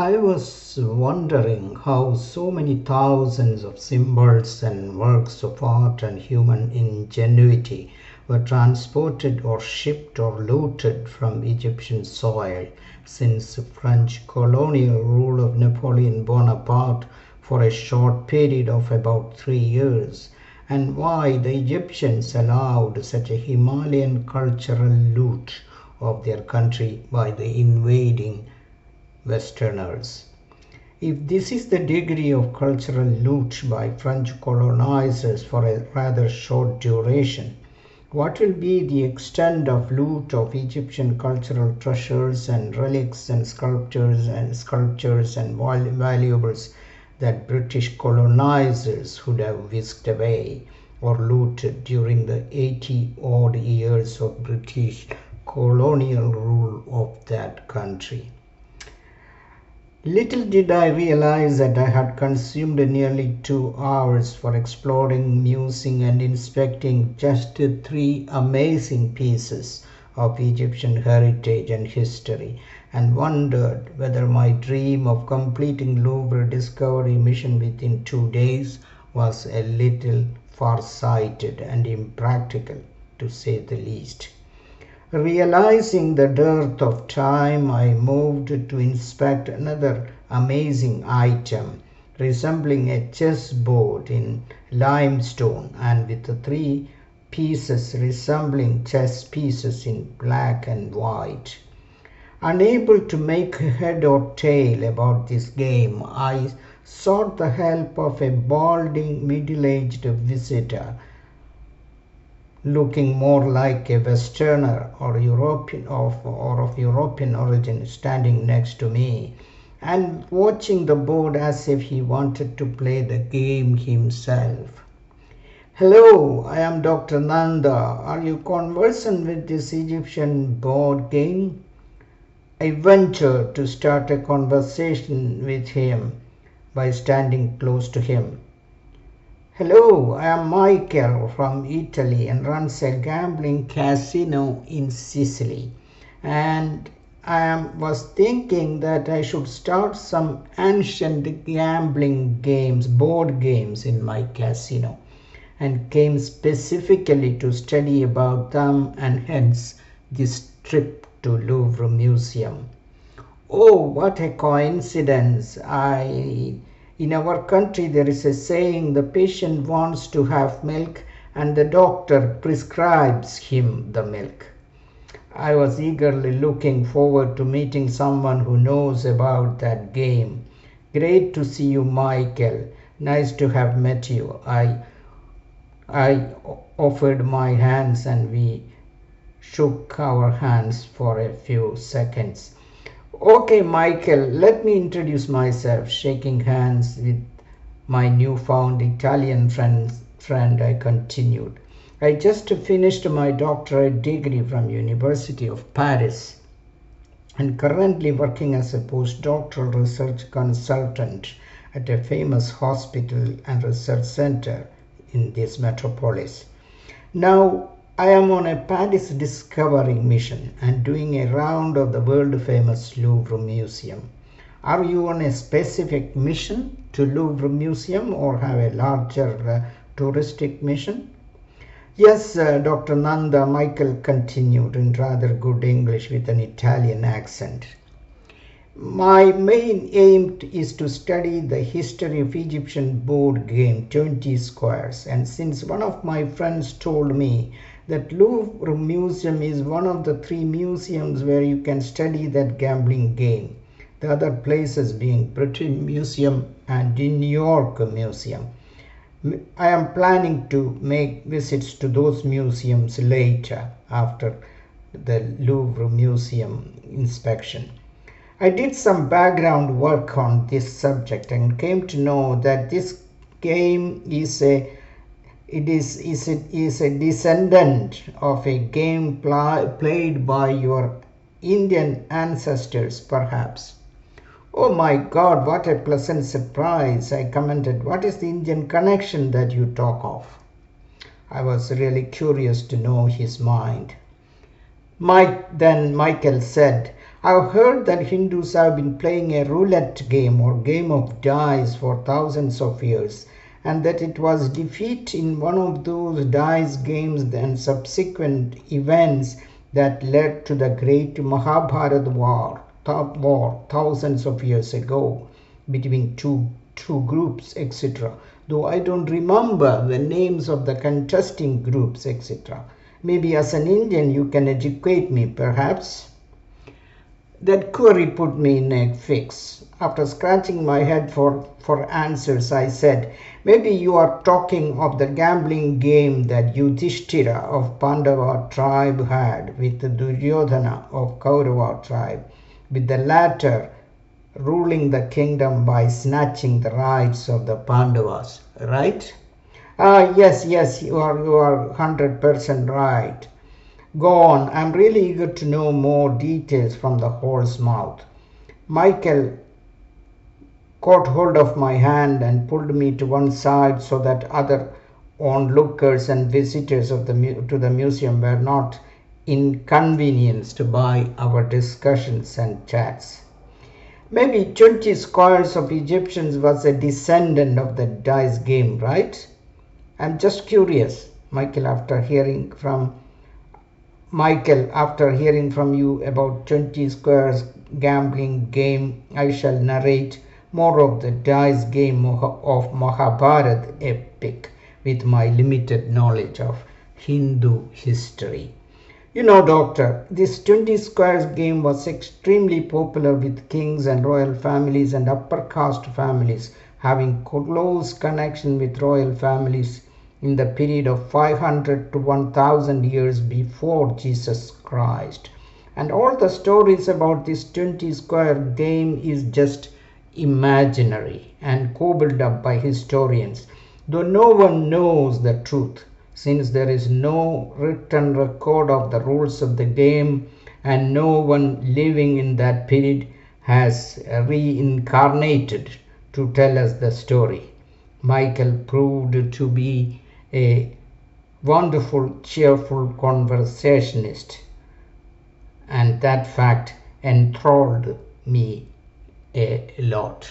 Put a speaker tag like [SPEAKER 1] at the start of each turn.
[SPEAKER 1] I was wondering how so many thousands of symbols and works of art and human ingenuity were transported or shipped or looted from Egyptian soil since the French colonial rule of Napoleon Bonaparte for a short period of about three years, and why the Egyptians allowed such a Himalayan cultural loot of their country by the invading Westerners. If this is the degree of cultural loot by French colonizers for a rather short duration, what will be the extent of loot of Egyptian cultural treasures and relics and sculptures and sculptures and valuables that British colonizers would have whisked away or looted during the 80 odd years of British colonial rule of that country? Little did I realize that I had consumed nearly two hours for exploring, musing, and inspecting just three amazing pieces of Egyptian heritage and history, and wondered whether my dream of completing Louvre discovery mission within two days was a little far-sighted and impractical, to say the least. Realizing the dearth of time, I moved to inspect another amazing item resembling a chessboard in limestone and with three pieces resembling chess pieces in black and white. Unable to make head or tail about this game, I sought the help of a balding middle-aged visitor looking more like a Westerner or European of, or of European origin standing next to me and watching the board as if he wanted to play the game himself. Hello, I am Dr. Nanda. Are you conversant with this Egyptian board game? I ventured to start a conversation with him by standing close to him. Hello, I am Michael from Italy and runs a gambling casino in Sicily. And I was thinking that I should start some ancient gambling games, board games in my casino and came specifically to study about them and hence this trip to Louvre Museum. Oh, what a coincidence! I in our country, there is a saying the patient wants to have milk and the doctor prescribes him the milk. I was eagerly looking forward to meeting someone who knows about that game. Great to see you, Michael. Nice to have met you. I, I offered my hands and we shook our hands for a few seconds. Okay, Michael, let me introduce myself. Shaking hands with my newfound Italian friend, friend I continued. I just finished my doctorate degree from University of Paris and currently working as a postdoctoral research consultant at a famous hospital and research center in this metropolis. Now, I am on a Paris discovery mission and doing a round of the world famous Louvre Museum. Are you on a specific mission to Louvre Museum or have a larger uh, touristic mission? Yes, uh, Dr. Nanda, Michael continued in rather good English with an Italian accent. My main aim is to study the history of Egyptian board game 20 squares and since one of my friends told me that Louvre Museum is one of the three museums where you can study that gambling game. The other places being British Museum and New York Museum. I am planning to make visits to those museums later after the Louvre Museum inspection. I did some background work on this subject and came to know that this game is a it is, is, it is a descendant of a game pl- played by your Indian ancestors, perhaps. Oh my God, what a pleasant surprise! I commented. What is the Indian connection that you talk of? I was really curious to know his mind. Mike, then Michael said, I've heard that Hindus have been playing a roulette game or game of dice for thousands of years, and that it was defeat in one of those dice games and subsequent events that led to the great Mahabharata war, war thousands of years ago between two two groups, etc. Though I don't remember the names of the contesting groups, etc. Maybe as an Indian you can educate me, perhaps. That query put me in a fix. After scratching my head for, for answers, I said, Maybe you are talking of the gambling game that Yudhishthira of Pandava tribe had with Duryodhana of Kaurava tribe, with the latter ruling the kingdom by snatching the rights of the Pandavas, right? Ah, yes, yes, you are, you are 100% right. Go on, I'm really eager to know more details from the horse's mouth. Michael caught hold of my hand and pulled me to one side so that other onlookers and visitors of the, to the museum were not inconvenienced by our discussions and chats. Maybe 20 squares of Egyptians was a descendant of the dice game, right? I'm just curious, Michael, after hearing from Michael, after hearing from you about 20 squares gambling game, I shall narrate more of the dice game of Mahabharat epic with my limited knowledge of Hindu history. You know, Doctor, this 20 squares game was extremely popular with kings and royal families and upper caste families having close connection with royal families in the period of 500 to 1000 years before Jesus Christ. And all the stories about this 20 square game is just imaginary and cobbled up by historians, though no one knows the truth since there is no written record of the rules of the game and no one living in that period has reincarnated to tell us the story. Michael proved to be a wonderful, cheerful conversationist, and that fact enthralled me a lot.